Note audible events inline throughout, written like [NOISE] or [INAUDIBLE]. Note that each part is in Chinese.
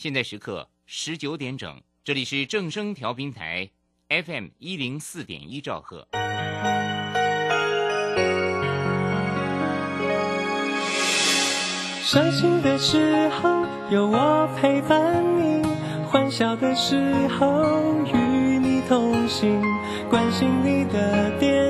现在时刻十九点整，这里是正声调频台 FM 一零四点一兆赫。伤心的时候有我陪伴你，欢笑的时候与你同行，关心你的点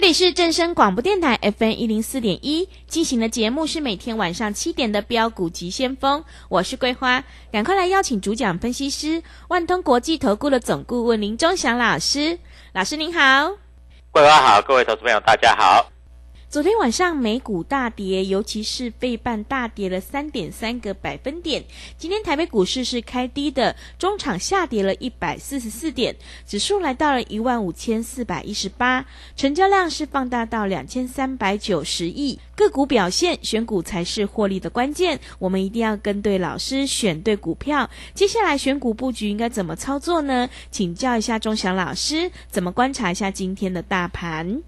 这里是正声广播电台 FM 一零四点一进行的节目是每天晚上七点的标股及先锋，我是桂花，赶快来邀请主讲分析师万通国际投顾的总顾问林忠祥老师，老师您好，桂花好，各位投资朋友大家好。昨天晚上美股大跌，尤其是费半大跌了三点三个百分点。今天台北股市是开低的，中场下跌了一百四十四点，指数来到了一万五千四百一十八，成交量是放大到两千三百九十亿。个股表现，选股才是获利的关键，我们一定要跟对老师，选对股票。接下来选股布局应该怎么操作呢？请教一下钟祥老师，怎么观察一下今天的大盘？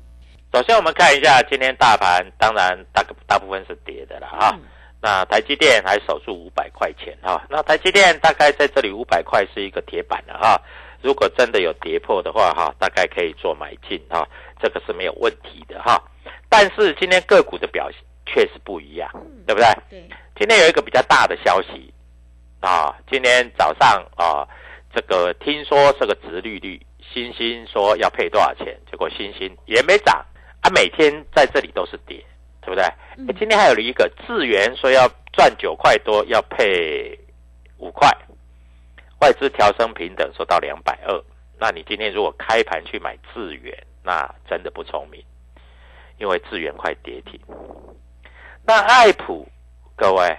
首先，我们看一下今天大盘，当然大大部分是跌的了哈。嗯那台积电还守住五百块钱哈。那台积电大概在这里五百块是一个铁板了哈。如果真的有跌破的话哈，大概可以做买进哈，这个是没有问题的哈。但是今天个股的表现确实不一样，对不对？对，今天有一个比较大的消息啊，今天早上啊，这个听说这个殖利率，星星说要配多少钱，结果星星也没涨啊，每天在这里都是跌，对不对？嗯今天还有一个智源说要赚九块多，要配五块，外资调升平等说到两百二，那你今天如果开盘去买智源，那真的不聪明，因为智源快跌停。那爱普，各位，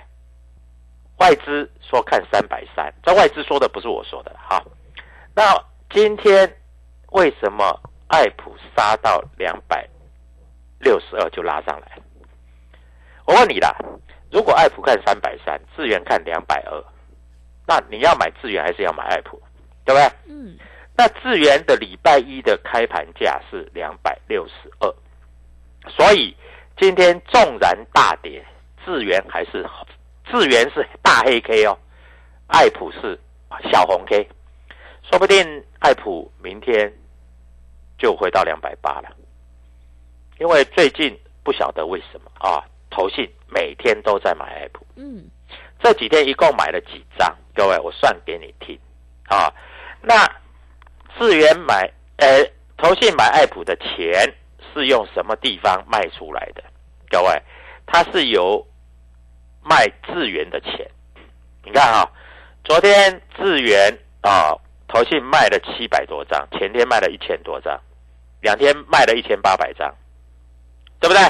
外资说看三百三，这外资说的不是我说的哈。那今天为什么爱普杀到两百六十二就拉上来？我问你啦，如果爱普看三百三，智源看两百二，那你要买智源还是要买爱普？对不对？嗯，那智源的礼拜一的开盘价是两百六十二，所以今天纵然大跌，智源还是智源是大黑 K 哦，爱普是小红 K，说不定爱普明天就回到两百八了，因为最近不晓得为什么啊，投信每天都在买爱普，嗯，这几天一共买了几张？各位，我算给你听啊。那智源买，呃，投信买爱普的钱是用什么地方卖出来的？各位，它是由卖智源的钱。你看啊，昨天智源啊，投信卖了七百多张，前天卖了一千多张，两天卖了一千八百张，对不对？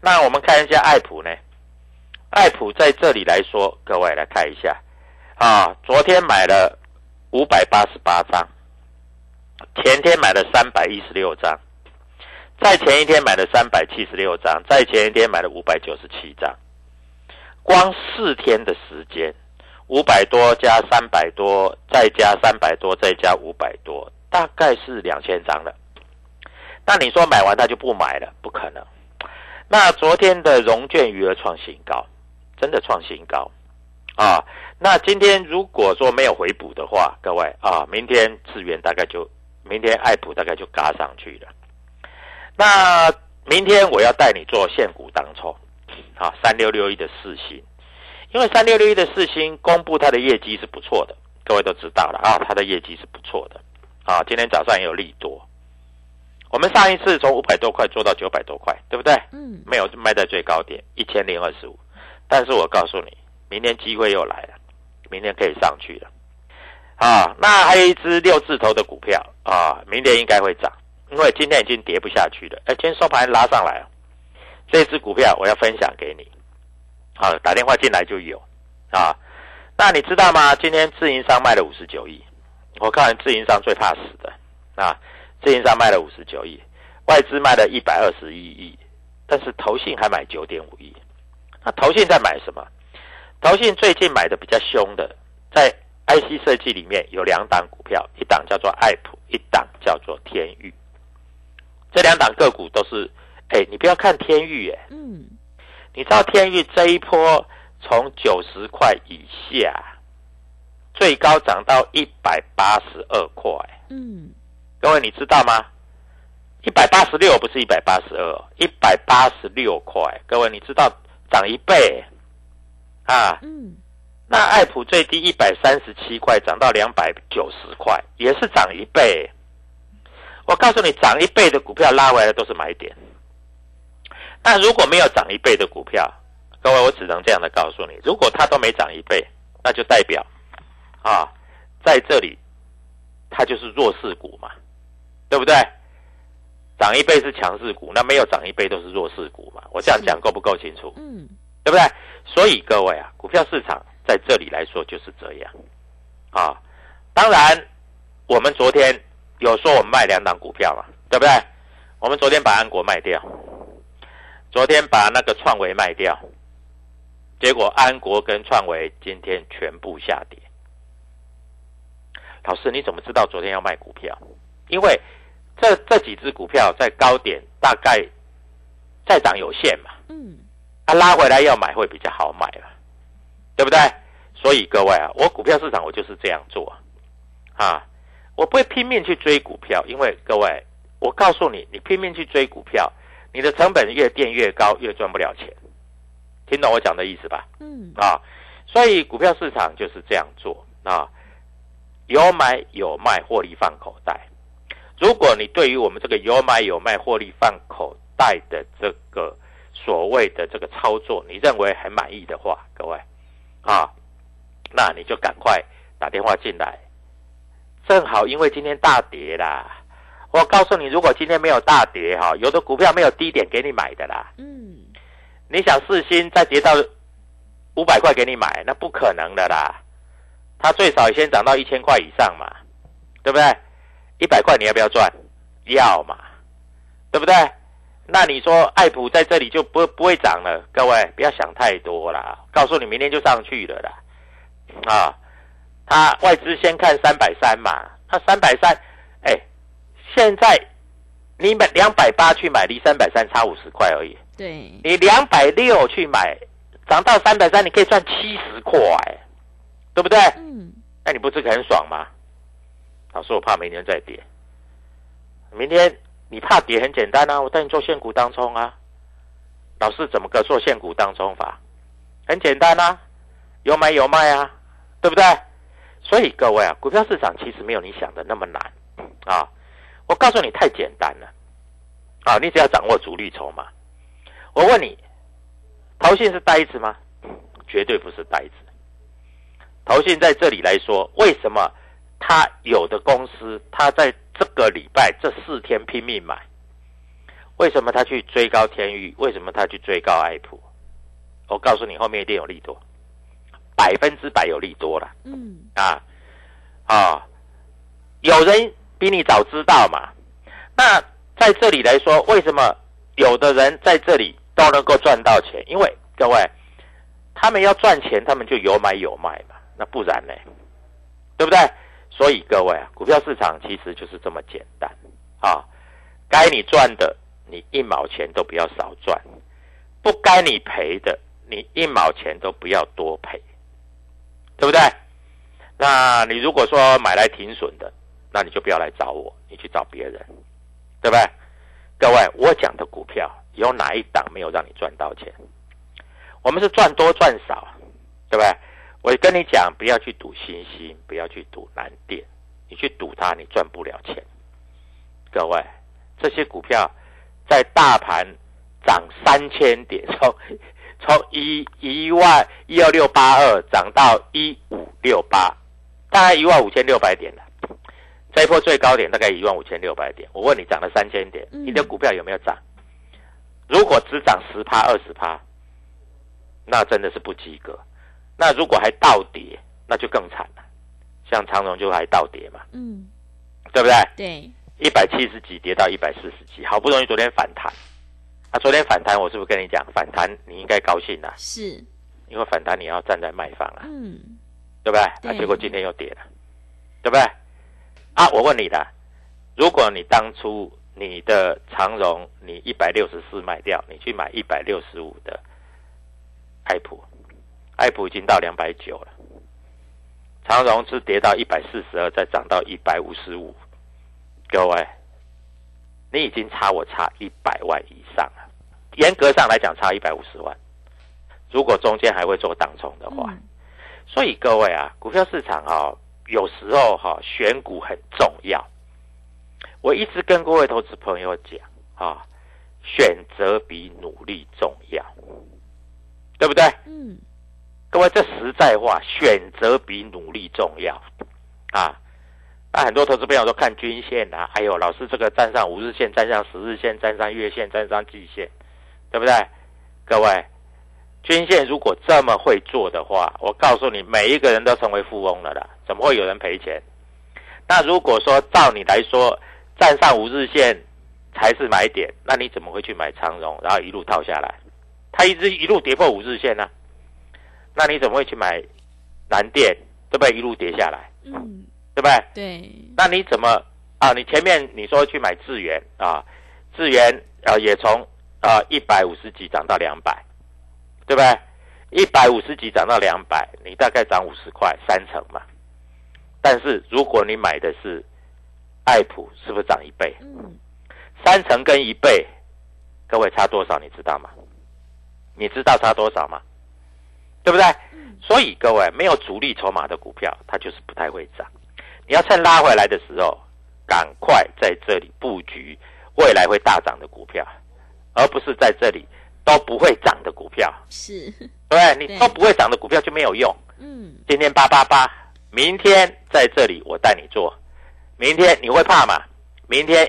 那我们看一下爱普呢？爱普在这里来说，各位来看一下啊，昨天买了五百八十八张，前天买了三百一十六张，在前一天买了三百七十六张，在前一天买了五百九十七张，光四天的时间，五百多加三百多，再加三百多，再加五百多，大概是两千张了。那你说买完他就不买了？不可能。那昨天的融券余额创新高，真的创新高啊！那今天如果说没有回补的话，各位啊，明天资源大概就，明天爱普大概就嘎上去了。那明天我要带你做现股当冲，啊，三六六一的四星，因为三六六一的四星公布它的业绩是不错的，各位都知道了啊，它的业绩是不错的啊，今天早上也有利多。我们上一次从五百多块做到九百多块，对不对？嗯，没有卖在最高点一千零二十五，但是我告诉你，明天机会又来了，明天可以上去了。啊，那还有一只六字头的股票啊，明天应该会涨，因为今天已经跌不下去了。哎，今天收盘拉上来了，这只股票我要分享给你。好，打电话进来就有啊。那你知道吗？今天自营商卖了五十九亿，我看自营商最怕死的啊。自营商卖了五十九亿，外资卖了一百二十一亿，但是投信还买九点五亿。那投信在买什么？投信最近买的比较凶的，在 IC 设计里面有两档股票，一档叫做爱普，一档叫做天域。这两档个股都是，哎，你不要看天域，哎，嗯，你知道天域这一波从九十块以下，最高涨到一百八十二块，嗯，各位你知道吗？一百八十六不是一百八十二，一百八十六块。各位你知道涨一倍啊？嗯，那爱普最低一百三十七块，涨到两百九十块，也是涨一倍。我告诉你，涨一倍的股票拉回来都是买点。那如果没有涨一倍的股票，各位我只能这样的告诉你，如果它都没涨一倍，那就代表啊，在这里它就是弱势股嘛，对不对？涨一倍是强势股，那没有涨一倍都是弱势股嘛。我这样讲够不够清楚？嗯，对不对？所以各位啊，股票市场在这里来说就是这样啊。当然，我们昨天有说我们卖两档股票嘛，对不对？我们昨天把安国卖掉，昨天把那个创维卖掉，结果安国跟创维今天全部下跌。老师，你怎么知道昨天要卖股票？因为这这几只股票在高点大概再涨有限嘛，嗯，它、拉回来要买会比较好买嘛，对不对？所以各位啊，我股票市场我就是这样做啊，我不会拼命去追股票，因为各位，我告诉你，你拼命去追股票，你的成本越垫越高，越赚不了钱，听懂我讲的意思吧？嗯，啊，所以股票市场就是这样做啊，有买有卖，获利放口袋。如果你对于我们这个有买有卖、获利放口袋的这个所谓的这个操作，你认为很满意的话，各位啊，那你就赶快打电话进来。正好因为今天大跌啦，我告诉你，如果今天没有大跌哈，有的股票没有低点给你买的啦。嗯，你想四星再跌到五百块给你买，那不可能的啦。它最少先涨到一千块以上嘛，对不对？一百块你要不要赚？要嘛，对不对？那你说爱普在这里就不不会涨了？各位不要想太多啦，告诉你明天就上去了啦。啊，他外资先看三百三嘛，他三百三，哎，现在你买两百八去买，离三百三差五十块而已。对，你两百六去买，涨到三百三，你可以赚七十块，对不对？嗯，那你不是很爽吗？老师，我怕明天再跌。明天你怕跌很简单啊，我带你做现股当冲啊。老师怎么个做现股当冲法？很简单啊，有买有卖啊，对不对？所以各位啊，股票市场其实没有你想的那么难啊。我告诉你，太简单了啊！你只要掌握主力筹码。我问你，投信是呆子吗？绝对不是呆子。投信在这里来说，为什么他有的公司，他在这个礼拜这四天拼命买？为什么他去追高天宇？为什么他去追高爱普？我告诉你，后面一定有利多，百分之百有利多了嗯，啊啊！有人比你早知道嘛？那在这里来说，为什么有的人在这里都能够赚到钱？因为各位，他们要赚钱，他们就有买有卖嘛，那不然呢？对不对？所以各位啊，股票市场其实就是这么简单啊！该你赚的，你一毛钱都不要少赚；不该你赔的，你一毛钱都不要多赔，对不对？那你如果说买来停损的，那你就不要来找我，你去找别人，对不对？各位，我讲的股票有哪一档没有让你赚到钱？我们是赚多赚少，对不对？我跟你讲，不要去赌新兴，不要去赌蓝电，你去赌它，你赚不了钱。各位，这些股票在大盘涨三千点，从 [LAUGHS] 从一一万一二六八二涨到一五六八，大概一万五千六百点了。这一波最高点大概一万五千六百点。我问你，涨了三千点，嗯你的股票有没有涨？如果只涨十趴、二十趴，那真的是不及格。那如果还倒跌，那就更惨了。像长荣就还倒跌嘛，嗯，对不对？对，一百七十几跌到一百四十几，好不容易昨天反弹，啊，昨天反弹，我是不是跟你讲反弹你应该高兴啊？是，因为反弹你要站在卖方啊，嗯，对不对？那啊，结果今天又跌了，对不对？啊，我问你的，如果你当初你的长荣你一百六十四卖掉，你去买一百六十五的爱普，爱普已经到两百九了，长荣是跌到一百四十二，再涨到一百五十五，各位，你已经差我差一百万以上了，严格上来讲差一百五十万，如果中间还会做当冲的话。嗯所以各位啊，股票市场啊、有时候哈、选股很重要。我一直跟各位投资朋友讲啊，选择比努力重要，对不对？嗯，各位，这实在话，选择比努力重要啊。那很多投资朋友都看均线啊，哎呦，老师这个站上五日线，站上十日线，站上月线，站上季线，对不对？各位，均线如果这么会做的话，我告诉你，每一个人都成为富翁了啦，怎么会有人赔钱？那如果说照你来说，站上五日线才是买点，那你怎么会去买长荣，然后一路套下来？它一直一路跌破五日线呢、那你怎么会去买南电？对不对？一路跌下来，嗯，对不对？对，那你怎么啊？你前面你说去买智源啊，智源呃也从啊一百五十几涨到两百，对不对？一百五十几涨到两百，你大概涨五十块，三成嘛。但是如果你买的是爱普，是不是涨一倍？嗯，三成跟一倍，各位差多少？你知道吗？你知道差多少吗？对不对？所以各位没有主力筹码的股票，它就是不太会涨。你要趁拉回来的时候，赶快在这里布局未来会大涨的股票，而不是在这里都不会涨的股票。是，对？你对都不会涨的股票就没有用。嗯，今天八八八，明天在这里我带你做，明天你会怕吗？明天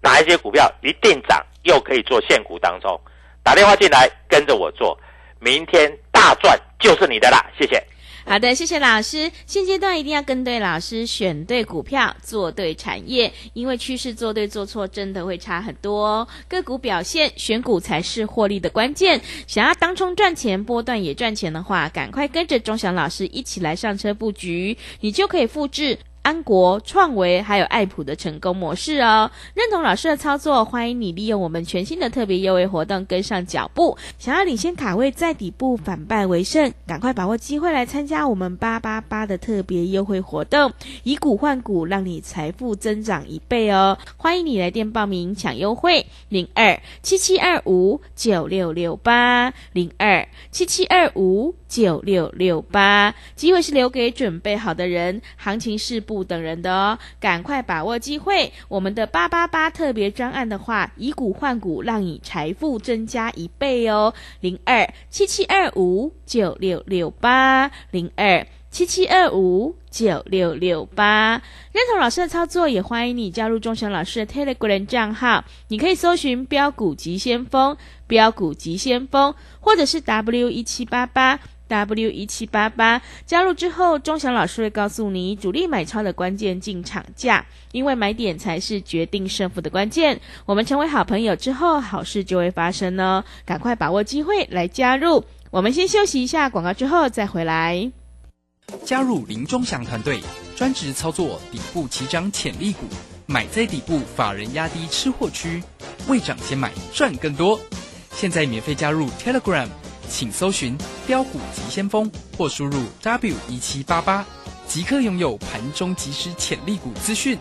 哪一些股票一定涨，又可以做现股当中，打电话进来跟着我做，明天大赚就是你的啦，谢谢。好的，谢谢老师。现阶段一定要跟对老师，选对股票，做对产业，因为趋势做对做错真的会差很多。个股表现，选股才是获利的关键。想要当冲赚钱，波段也赚钱的话，赶快跟着钟祥老师一起来上车布局，你就可以复制。安国、创维还有爱普的成功模式哦。认同老师的操作，欢迎你利用我们全新的特别优惠活动跟上脚步。想要领先卡位，在底部反败为胜，赶快把握机会来参加我们八八八的特别优惠活动，以股换股，让你财富增长一倍哦。欢迎你来电报名抢优惠，零二七七二五九六六八零二七七二五九六六八。机会是留给准备好的人，行情是不等人的哦，赶快把握机会。我们的八八八特别专案的话，以股换股，让你财富增加一倍哦。零二七七二五九六六八零二。七七二五九六六八，认同老师的操作，也欢迎你加入钟祥老师的 Telegram 账号。你可以搜寻“标股急先锋”、“标股急先锋”，或者是 W 一七八八。W 一七八八加入之后，钟祥老师会告诉你主力买超的关键进场价，因为买点才是决定胜负的关键。我们成为好朋友之后，好事就会发生呢。赶快把握机会来加入。我们先休息一下广告，之后再回来。加入林钟祥团队，专职操作底部起涨潜力股，买在底部，法人压低吃货区，未涨先买赚更多。现在免费加入 Telegram，请搜寻“标股急先锋”或输入 “w 一七八八”，即刻拥有盘中即时潜力股资讯。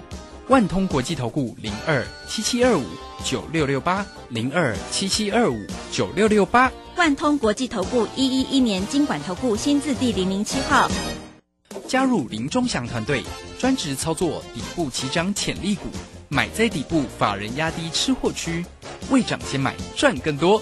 万通国际投顾零二七七二五九六六八零二七七二五九六六八。万通国际投顾一一一年经管投顾新字第零零七号。加入林中祥团队，专职操作底部起涨潜力股，买在底部，法人压低吃货区，未涨先买赚更多。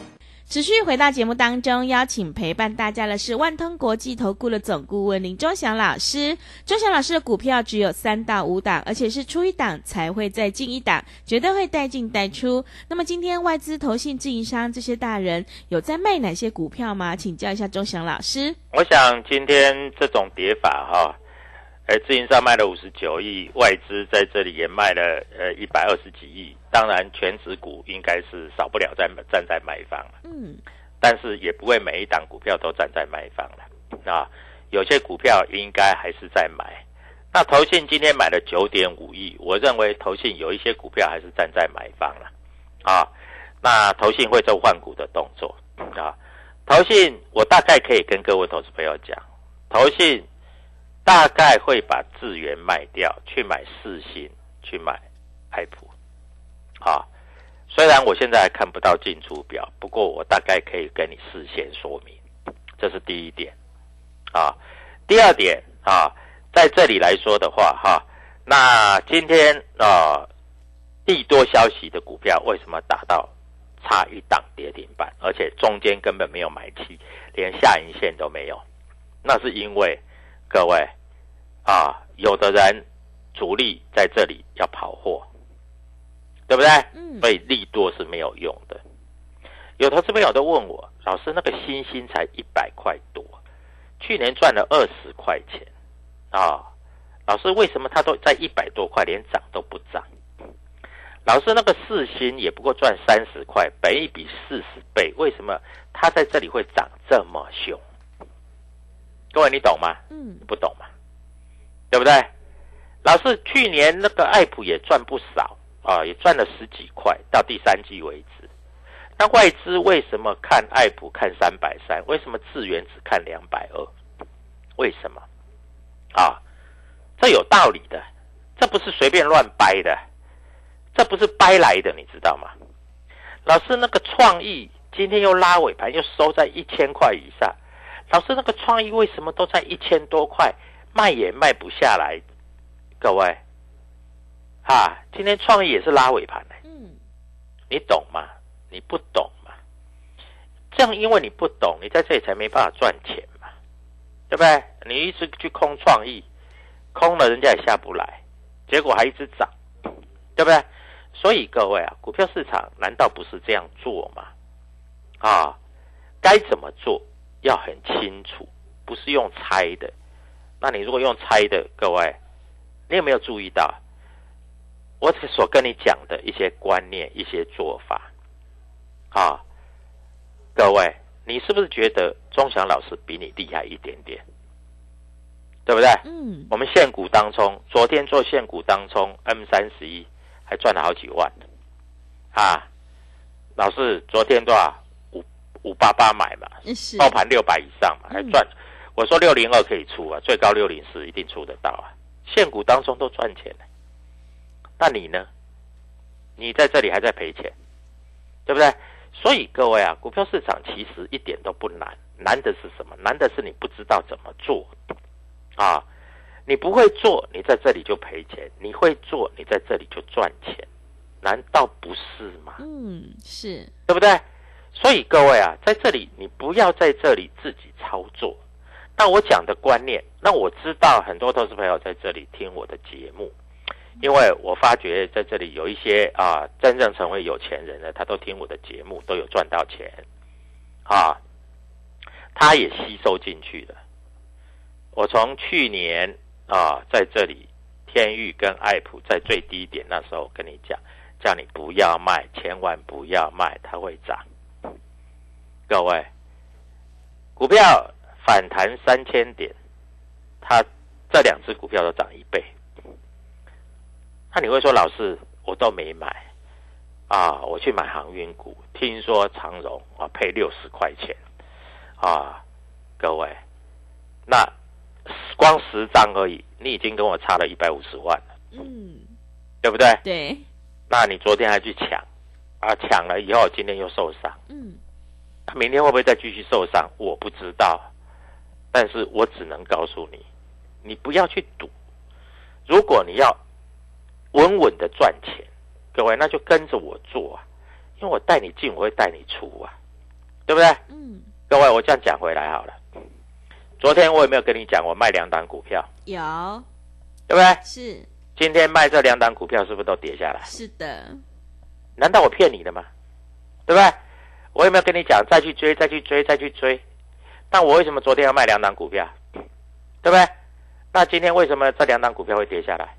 持续回到节目当中，邀请陪伴大家的是万通国际投顾的总顾问林忠祥老师。忠祥老师的股票只有三到五档，而且是出一档才会再进一档，绝对会带进带出。那么今天外资、投信、自营商这些大人有在卖哪些股票吗？请教一下忠祥老师。我想今天这种跌法哈，呃，自营商卖了五十九亿，外资在这里也卖了呃一百二十几亿。当然，全指股应该是少不了在站在卖方。嗯，但是也不会每一档股票都站在卖方了啊。有些股票应该还是在买。那投信今天买了九点五亿，我认为投信有一些股票还是站在买方了啊。那投信会做换股的动作啊。投信我大概可以跟各位投资朋友讲，投信大概会把智源卖掉，去买四星，去买爱普。啊，虽然我现在还看不到进出表，不过我大概可以跟你事先说明，这是第一点。啊，第二点啊，在这里来说的话，哈，那今天啊，利多消息的股票为什么打到差一档跌停板，而且中间根本没有买气，连下影线都没有？那是因为各位啊，有的人主力在这里要跑货。对不对？嗯，所以利多是没有用的。有投资朋友都问我，老师，那个星星才一百块多，去年赚了二十块钱啊！老师，为什么他都在一百多块，连涨都不涨？老师，那个四星也不过赚三十块，本一比四十倍，为什么它在这里会涨这么凶？各位，你懂吗？嗯，不懂吗？对不对？老师，去年那个爱普也赚不少。啊，也赚了十几块，到第三季为止。那外资为什么看爱普看三百三？为什么智源只看两百二？为什么？啊，这有道理的，这不是随便乱掰的，这不是掰来的，你知道吗？老师，那个创意今天又拉尾盘，又收在一千块以上。老师，那个创意为什么都在一千多块，卖也卖不下来？各位。啊，今天创意也是拉尾盘的，嗯，你懂吗？你不懂嘛？这样，因为你不懂，你在这里才没办法赚钱嘛，对不对？你一直去空创意，空了人家也下不来，结果还一直涨，对不对？所以各位啊，股票市场难道不是这样做吗？啊，该怎么做要很清楚，不是用猜的。那你如果用猜的，各位，你有没有注意到？我所跟你讲的一些观念、一些做法，啊，各位，你是不是觉得钟祥老师比你厉害一点点？对不对？嗯。我们现股当中，昨天做现股当中，M 三十一还赚了好几万，啊，老师昨天多少五五八八买嘛，爆盘六百以上嘛，还赚。我说六零二可以出啊，最高六零四一定出得到啊，现股当中都赚钱了。那你呢？你在这里还在赔钱，对不对？所以各位啊，股票市场其实一点都不难，难的是什么？难的是你不知道怎么做啊！你不会做，你在这里就赔钱；你会做，你在这里就赚钱，难道不是吗？嗯，是对不对？所以各位啊，在这里你不要在这里自己操作。那我讲的观念，那我知道很多投资朋友在这里听我的节目。因为我发觉在这里有一些啊，真正成为有钱人的，他都听我的节目，都有赚到钱，啊，他也吸收进去了。我从去年啊在这里天域跟爱普在最低点那时候跟你讲，叫你不要卖，千万不要卖，它会涨。各位，股票反弹三千点，它这两只股票都涨一倍。那你会说，老师，我都没买啊，我去买航运股，听说长荣啊配六十块钱啊，各位，那光十张而已，你已经跟我差了一百五十万了，嗯，对不对？对，那你昨天还去抢啊，抢了以后今天又受伤，嗯，明天会不会再继续受伤？我不知道，但是我只能告诉你，你不要去赌。如果你要稳稳的赚钱，各位那就跟着我做啊，因为我带你进，我会带你出啊，对不对？嗯，各位，我这样讲回来好了。昨天我有没有跟你讲，我卖两档股票，有对不对？是今天卖这两档股票是不是都跌下来？是的，难道我骗你的吗？对不对？我有没有跟你讲再去追、再去追、再去追？但我为什么昨天要卖两档股票？对不对？那今天为什么这两档股票会跌下来？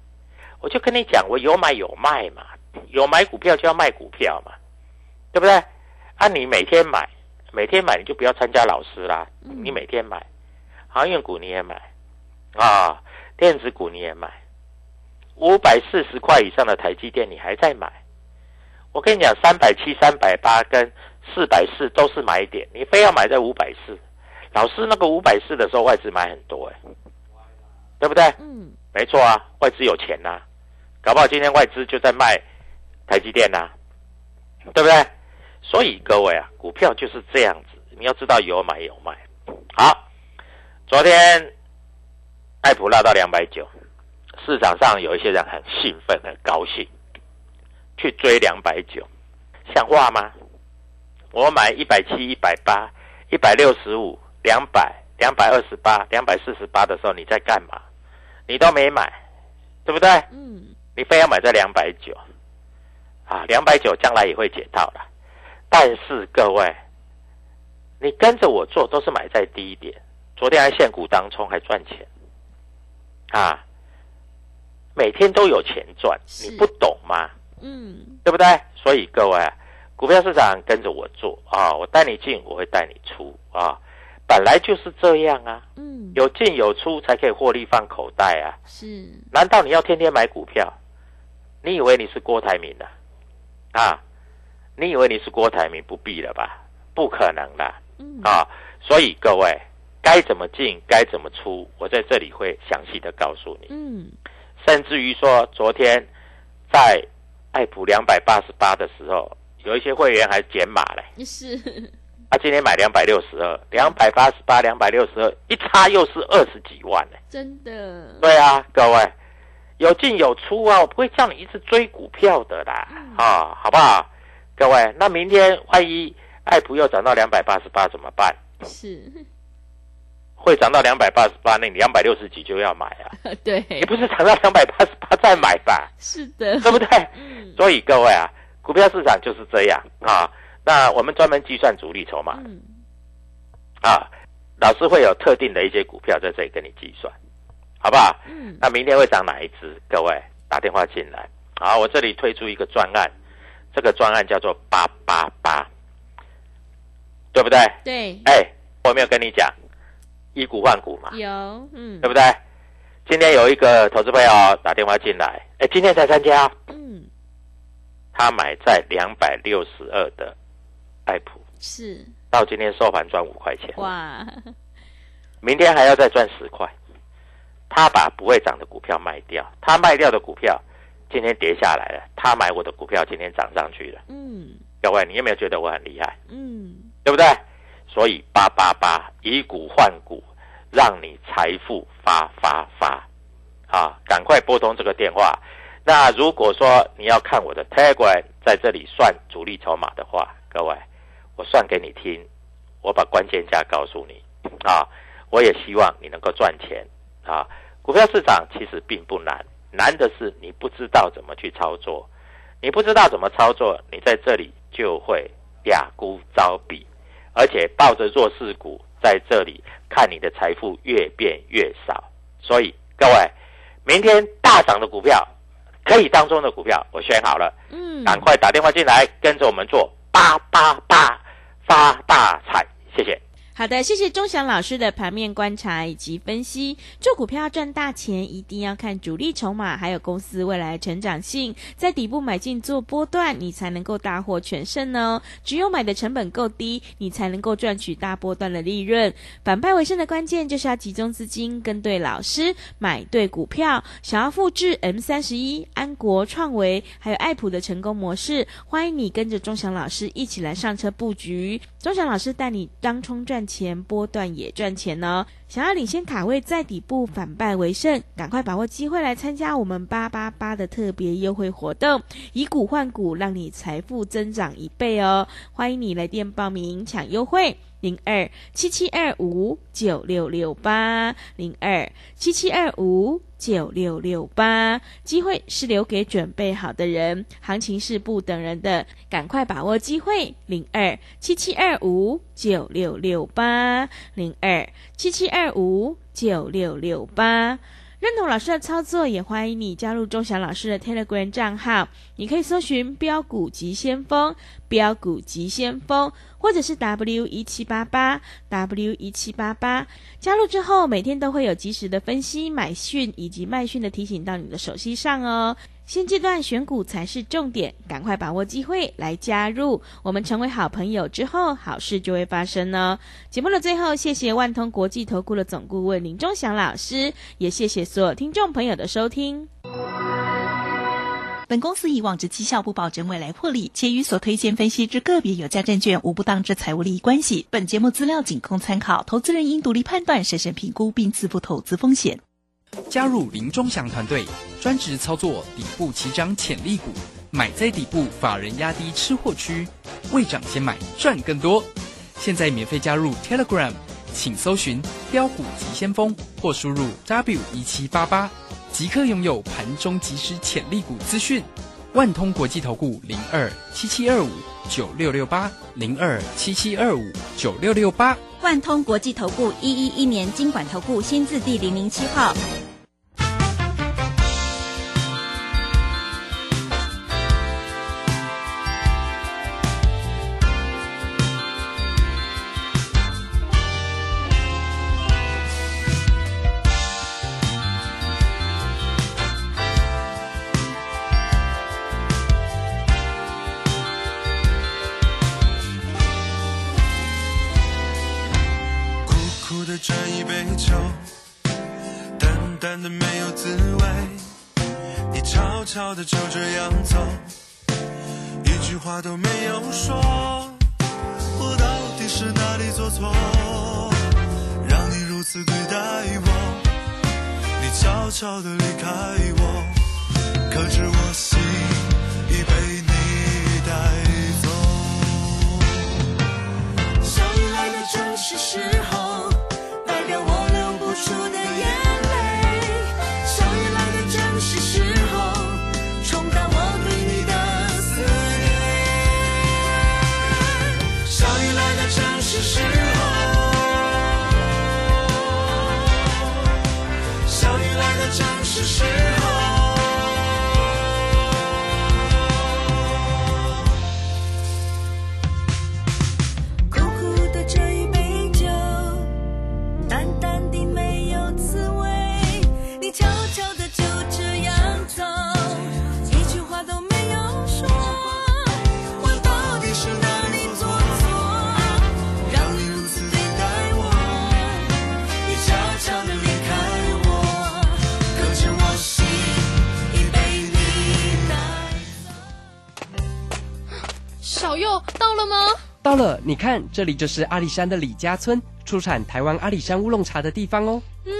我就跟你讲，我有买有卖嘛，有买股票就要卖股票嘛，对不对？啊，你每天买，每天买你就不要参加老师啦，嗯你每天买，航运股你也买，啊，电子股你也买，五百四十块以上的台积电你还在买。我跟你讲，三百七、三百八跟四百四都是买点，你非要买在五百四。老师那个五百四的时候，外资买很多哎、对不对？嗯，没错啊，外资有钱呐、搞不好今天外资就在卖台积电呐、对不对？所以各位啊，股票就是这样子，你要知道有买有卖。好，昨天爱普拉到两百九，市场上有一些人很兴奋、很高兴，去追两百九，像话吗？我买一百七、一百八、一百六十五、两百、两百二十八、两百四十八的时候，你在干嘛？你都没买，对不对？嗯，你非要买在两百九，啊，两百九将来也会解套的。但是各位，你跟着我做都是买在低点，昨天还现股当冲还赚钱，啊，每天都有钱赚，你不懂吗？嗯，对不对？所以各位，股票市场跟着我做啊，我带你进，我会带你出啊，本来就是这样啊，嗯，有进有出才可以获利放口袋啊。是，难道你要天天买股票？你以为你是郭台铭的啊？你以为你是郭台铭？不必了吧？不可能的嗯，啊！所以各位该怎么进，该怎么出，我在这里会详细的告诉你。嗯，甚至于说，昨天在爱普两百八十八的时候，有一些会员还减码嘞。是，啊，今天买两百六十二，两百八十八，两百六十二，一差又是二十几万呢。真的，对啊，各位有进有出啊，我不会叫你一直追股票的啦，啊，好不好？各位，那明天万一爱普又涨到两百八十八怎么办？是，会涨到两百八十八，那你两百六十几就要买啊，[LAUGHS] 对，你不是涨到两百八十八再买吧？是的，对不对？嗯，所以各位啊，股票市场就是这样啊。那我们专门计算主力筹码嗯，啊，老师会有特定的一些股票在这里跟你计算，好不好？嗯，那明天会涨哪一只？各位打电话进来。好，我这里推出一个专案，这个专案叫做八八八，对不对？对，哎，我有没有跟你讲以股换股嘛，有，嗯对，不对？今天有一个投资朋友打电话进来，哎，今天才参加，嗯，他买在两百六十二的爱普，是，到今天收盘赚五块钱，哇，明天还要再赚十块。他把不会涨的股票卖掉，他卖掉的股票今天跌下来了，他买我的股票今天涨上去了。嗯各位，你有没有觉得我很厉害？嗯，对不对？所以八八八以股换股，让你财富发发发啊！赶快拨通这个电话。那如果说你要看我的 Telegram 在这里算主力筹码的话，各位，我算给你听，我把关键价告诉你啊！我也希望你能够赚钱啊！股票市场其实并不难，难的是你不知道怎么去操作。你不知道怎么操作，你在这里就会哑孤招比，而且抱着弱势股在这里看你的财富越变越少。所以各位，明天大涨的股票，可以当中的股票，我选好了，嗯，赶快打电话进来，跟着我们做八八八发大财，谢谢。好的，谢谢钟祥老师的盘面观察以及分析。做股票赚大钱，一定要看主力筹码，还有公司未来成长性，在底部买进做波段，你才能够大获全胜哦。只有买的成本够低，你才能够赚取大波段的利润。反败为胜的关键就是要集中资金，跟对老师，买对股票。想要复制 M 三十一、安国、创维还有爱普的成功模式，欢迎你跟着钟祥老师一起来上车布局。钟祥老师带你当冲赚钱，波段也赚钱哦。想要领先卡位，在底部反败为胜，赶快把握机会来参加我们八八八的特别优惠活动，以股换股，让你财富增长一倍哦！欢迎你来电报名抢优惠。零二七七二五九六六八零二七七二五九六六八，机会是留给准备好的人，行情是不等人的，赶快把握机会。零二七七二五九六六八零二七七二五九六六八。认同老师的操作，也欢迎你加入钟祥老师的 Telegram 账号。你可以搜寻“标股急先锋”、“标股急先锋”，或者是 W 一七八八 W 一七八八。加入之后，每天都会有及时的分析、买讯以及卖讯的提醒到你的手机上哦。现阶段选股才是重点，赶快把握机会来加入。我们成为好朋友之后，好事就会发生呢。节目的最后，谢谢万通国际投顾的总顾问林忠祥老师，也谢谢所有听众朋友的收听。本公司以往之绩效不保证未来获利，且与所推荐分析之个别有价证券无不当之财务利益关系。本节目资料仅供参考，投资人应独立判断、审慎评估并自负投资风险。加入林忠祥团队，专职操作底部起涨潜力股，买在底部，法人压低吃货区，未涨先买赚更多。现在免费加入 Telegram，请搜寻标股急先锋或输入 W 一七八八，即刻拥有盘中即时潜力股资讯。万通国际投顾零二七七二五九六六八零二七七二五九六六八。万通国际投顾一一一年经管投顾新字第零零七号。话都没有说。我到底是哪里做错，让你如此对待我？你悄悄的到了，你看，这里就是阿里山的李家村，出产台湾阿里山乌龙茶的地方哦。嗯，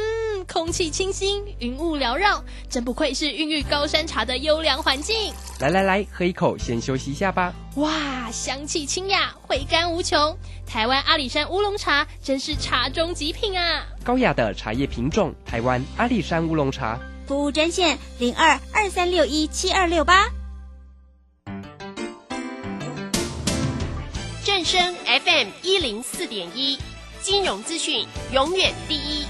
空气清新，云雾缭绕，真不愧是孕育高山茶的优良环境。来来来，喝一口，先休息一下吧。哇，香气清雅，回甘无穷。台湾阿里山乌龙茶真是茶中极品啊！高雅的茶叶品种，台湾阿里山乌龙茶。服务专线零二二三六一七二六八。生 fm 一零四点一金融资讯永远第一。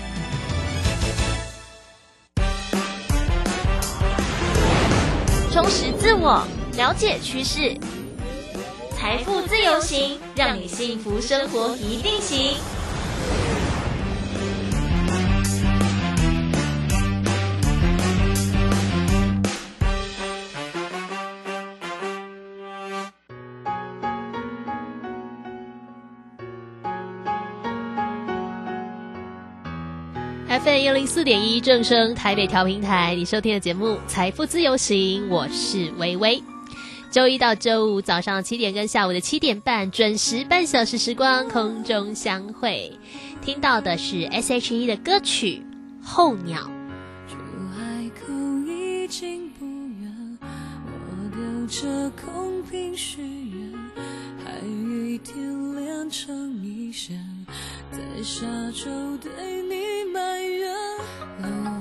充实自我了解趋势。财富自由行让你幸福生活一定行。FM 一零四点一正声台北调频台，你收听的节目《财富自由行》，我是微微。周一到周五早上七点跟下午的七点半，准时半小时时光空中相会。听到的是 S.H.E 的歌曲《候鸟》。出海口已经不远，我丢着空瓶许愿，海与天连成一线，在沙洲对。Lord.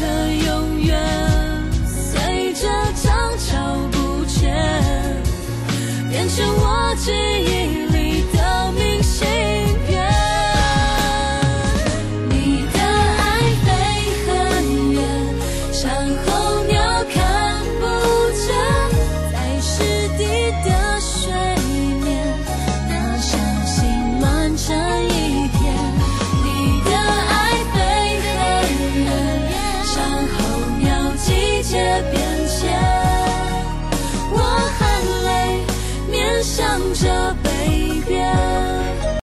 的永远，随着涨潮不见，变成我记忆